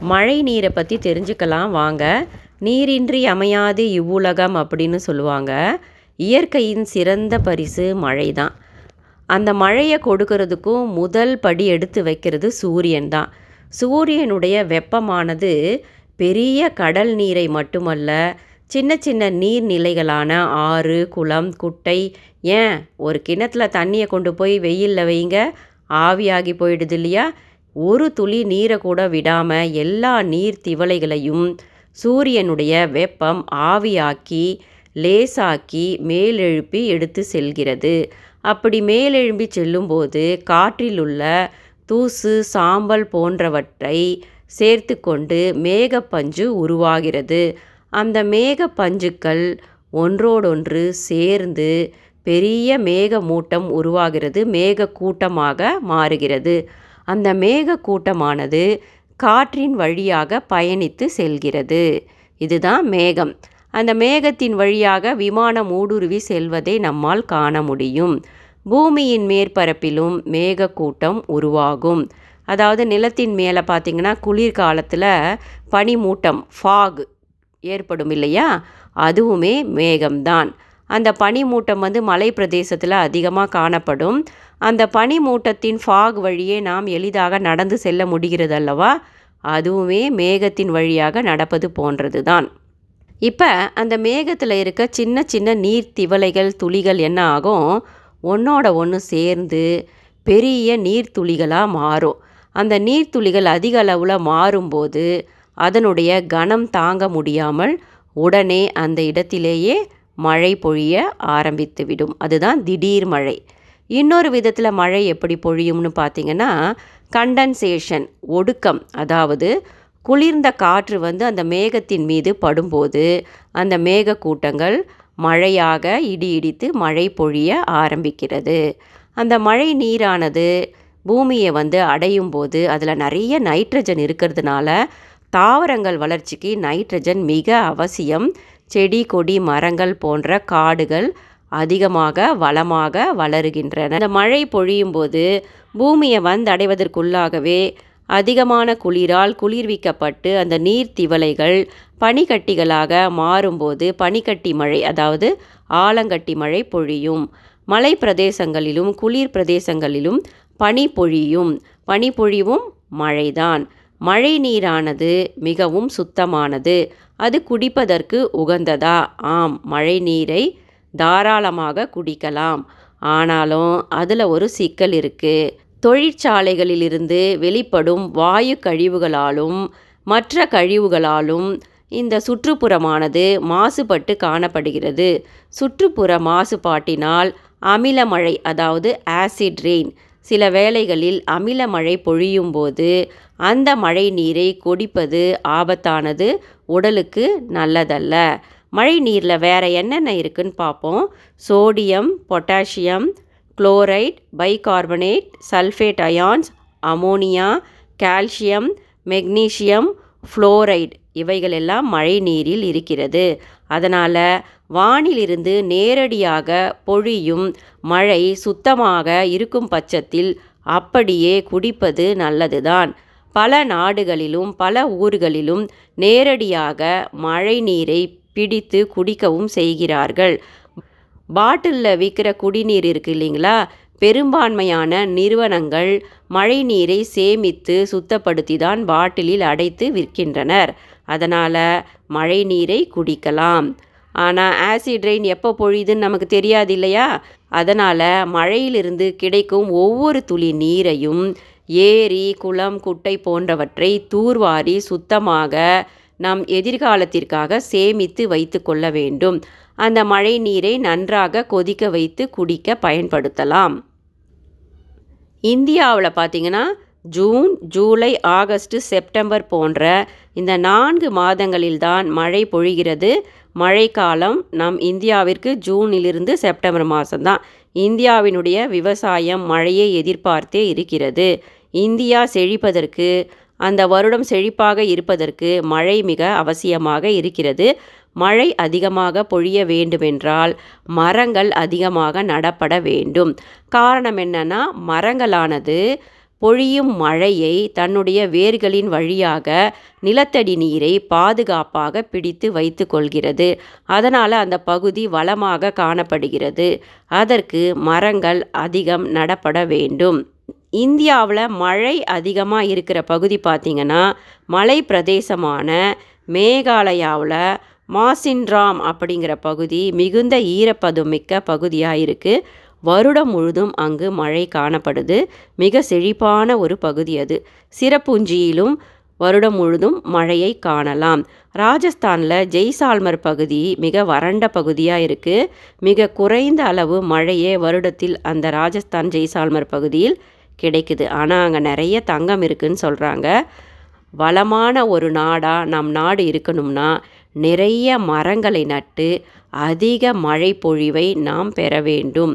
மழை நீரை பற்றி தெரிஞ்சுக்கலாம் வாங்க. நீரின்றி அமையாது இவ்வுலகம் அப்படின்னு சொல்லுவாங்க. இயற்கையின் சிறந்த பரிசு மழை தான் அந்த மழையை கொடுக்கறதுக்கும் முதல் படி எடுத்து வைக்கிறது சூரியன் தான். சூரியனுடைய வெப்பமானது பெரிய கடல் நீரை மட்டுமல்ல சின்ன சின்ன நீர்நிலைகளான ஆறு குளம் குட்டை. ஏன்? ஒரு கிணத்துல தண்ணியை கொண்டு போய் வெயிலில் வைங்க ஆவியாகி போயிடுது இல்லையா? ஒரு துளி நீரை கூட விடாமல் எல்லா நீர் திவலைகளையும் சூரியனுடைய வெப்பம் ஆவியாக்கி லேசாக்கி மேலெழுப்பி எடுத்து செல்கிறது. அப்படி மேலெழும்பி செல்லும்போது காற்றில் உள்ள தூசு சாம்பல் போன்றவற்றை சேர்த்து கொண்டு மேகப்பஞ்சு உருவாகிறது. அந்த மேகப்பஞ்சுக்கள் ஒன்றோடொன்று சேர்ந்து பெரிய மேகமூட்டம் உருவாகிறது மேகக்கூட்டமாக மாறுகிறது. அந்த மேகக்கூட்டமானது காற்றின் வழியாக பயணித்து செல்கிறது. இதுதான் மேகம். அந்த மேகத்தின் வழியாக விமானம் ஊடுருவி செல்வதை நம்மால் காண முடியும். பூமியின் மேற்பரப்பிலும் மேகக்கூட்டம் உருவாகும். அதாவது நிலத்தின் மேலே பார்த்திங்கன்னா குளிர்காலத்தில் பனிமூட்டம் ஃபாக் ஏற்படும் இல்லையா? அதுவுமே மேகம்தான். அந்த பனிமூட்டம் வந்து மலை பிரதேசத்தில் அதிகமாக காணப்படும். அந்த பனிமூட்டத்தின் ஃபாக் வழியே நாம் எளிதாக நடந்து செல்ல முடிகிறது அல்லவா அதுவுமே மேகத்தின் வழியாக நடப்பது போன்றது தான் இப்போ அந்த மேகத்தில் இருக்க சின்ன சின்ன நீர் திவலைகள் துளிகள் என்ன ஆகும்? ஒன்றோட ஒன்று சேர்ந்து பெரிய நீர்த்துளிகளாக மாறும். அந்த நீர்த்துளிகள் அதிக அளவில் மாறும்போது அதனுடைய கனம் தாங்க முடியாமல் உடனே அந்த இடத்திலேயே மழை பொழிய ஆரம்பித்துவிடும். அதுதான் திடீர் மழை. இன்னொரு விதத்தில் மழை எப்படி பொழியும்னு பார்த்தீங்கன்னா கண்டன்சேஷன் ஒடுக்கம். அதாவது குளிர்ந்த காற்று வந்து அந்த மேகத்தின் மீது படும்போது அந்த மேகக்கூட்டங்கள் மழையாக இடி இடித்து மழை பொழிய ஆரம்பிக்கிறது. அந்த மழை நீரானது பூமியை வந்து அடையும் போது அதில் நிறைய நைட்ரஜன் இருக்கிறதுனால தாவரங்கள் வளர்ச்சிக்கு நைட்ரஜன் மிக அவசியம். செடி கொடி மரங்கள் போன்ற காடுகள் அதிகமாக வளமாக வளருகின்றன. இந்த மழை பொழியும் போது பூமியை வந்தடைவதற்குள்ளாகவே அதிகமான குளிரால் குளிர்விக்கப்பட்டு அந்த நீர் திவலைகள் பனிக்கட்டிகளாக மாறும்போது பனிக்கட்டி மழை அதாவது ஆலங்கட்டி மழை பொழியும். மலை பிரதேசங்களிலும் குளிர் பிரதேசங்களிலும் பனி பொழியும். பனி பொழிவும் மழைதான். மழை நீரானது மிகவும் சுத்தமானது. அது குடிப்பதற்கு உகந்ததா? ஆம் மழை நீரை தாராளமாக குடிக்கலாம். ஆனாலும் அதில் ஒரு சிக்கல் இருக்குது தொழிற்சாலைகளிலிருந்து வெளிப்படும் வாயு கழிவுகளாலும் மற்ற கழிவுகளாலும் இந்த சுற்றுப்புறமானது மாசுபட்டு காணப்படுகிறது. சுற்றுப்புற மாசுபாட்டினால் அமிலமழை அதாவது ஆசிட் ரெயின் சில வேளைகளில் அமில மழை பொழியும் போது அந்த மழை நீரை குடிப்பது ஆபத்தானது உடலுக்கு நல்லதல்ல. மழை நீரில் வேறு என்னென்ன இருக்குன்னு பார்ப்போம். Sodium potassium chloride bicarbonate sulphate ions ammonia calcium magnesium fluoride இவைகள் எல்லாம் மழை நீரில் இருக்கிறது. அதனால் வானிலிருந்து நேரடியாக பொழியும் மழை சுத்தமாக இருக்கும் பட்சத்தில் அப்படியே குடிப்பது நல்லதுதான். பல நாடுகளிலும் பல ஊர்களிலும் நேரடியாக மழை நீரை பிடித்து குடிக்கவும் செய்கிறார்கள். பாட்டிலில் விற்கிற குடிநீர் இருக்குது இல்லைங்களா? பெரும்பான்மையான நிறுவனங்கள் மழை நீரை சேமித்து சுத்தப்படுத்தி தான் பாட்டிலில் அடைத்து விற்கின்றனர். அதனால் மழை நீரை குடிக்கலாம். ஆனால் ஆசிட் ரெயின் எப்போ பொழியுதுன்னு நமக்கு தெரியாது இல்லையா? அதனால் மழையிலிருந்து கிடைக்கும் ஒவ்வொரு துளி நீரையும் ஏரி குளம் குட்டை போன்றவற்றை தூர்வாரி சுத்தமாக நம் எதிர்காலத்திற்காக சேமித்து வைத்து கொள்ள வேண்டும். அந்த மழை நீரை நன்றாக கொதிக்க வைத்து குடிக்க பயன்படுத்தலாம். இந்தியாவில் பார்த்திங்கன்னா ஜூன் ஜூலை ஆகஸ்ட் செப்டம்பர் போன்ற இந்த நான்கு மாதங்களில்தான் மழை பொழிகிறது. மழைக்காலம் நம் இந்தியாவிற்கு ஜூனிலிருந்து செப்டம்பர் மாதம்தான் இந்தியாவினுடைய விவசாயம் மழையை எதிர்பார்த்தே இருக்கிறது. இந்தியா செழிப்பதற்கு அந்த வருடம் செழிப்பாக இருப்பதற்கு மழை மிக அவசியமாக இருக்கிறது. மழை அதிகமாக பொழிய வேண்டுமென்றால் மரங்கள் அதிகமாக நடப்பட வேண்டும். காரணம் என்னன்னா மரங்களானது பொழியும் மழையை தன்னுடைய வேர்களின் வழியாக நிலத்தடி நீரை பாதுகாப்பாக பிடித்து வைத்து கொள்கிறது. அதனால் அந்த பகுதி வளமாக காணப்படுகிறது. அதற்கு மரங்கள் அதிகம் நடப்பட வேண்டும். இந்தியாவில் மழை அதிகமாக இருக்கிற பகுதி பார்த்திங்கன்னா மலை பிரதேசமான மேகாலயாவில் மாசின்ராம் அப்படிங்கிற பகுதி மிகுந்த ஈரப்பதமிக்க பகுதியாக இருக்குது வருடம் முழுதும் அங்கு மழை காணப்படுது. மிக செழிப்பான ஒரு பகுதி அது. சிறப்புஞ்சியிலும் வருடம் முழுதும் மழையை காணலாம். ராஜஸ்தானில் ஜெய்சால்மர் பகுதி மிக வறண்ட பகுதியாக இருக்குது மிக குறைந்த அளவு மழையே வருடத்தில் அந்த ராஜஸ்தான் ஜெய்சால்மர் பகுதியில் கிடைக்குது. ஆனால் அங்கே நிறைய தங்கம் இருக்குதுன்னு சொல்கிறாங்க வளமான ஒரு நாடாக நம் நாடு இருக்கணும்னா நிறைய மரங்களை நட்டு அதிக மழை பொழிவை நாம் பெற வேண்டும்.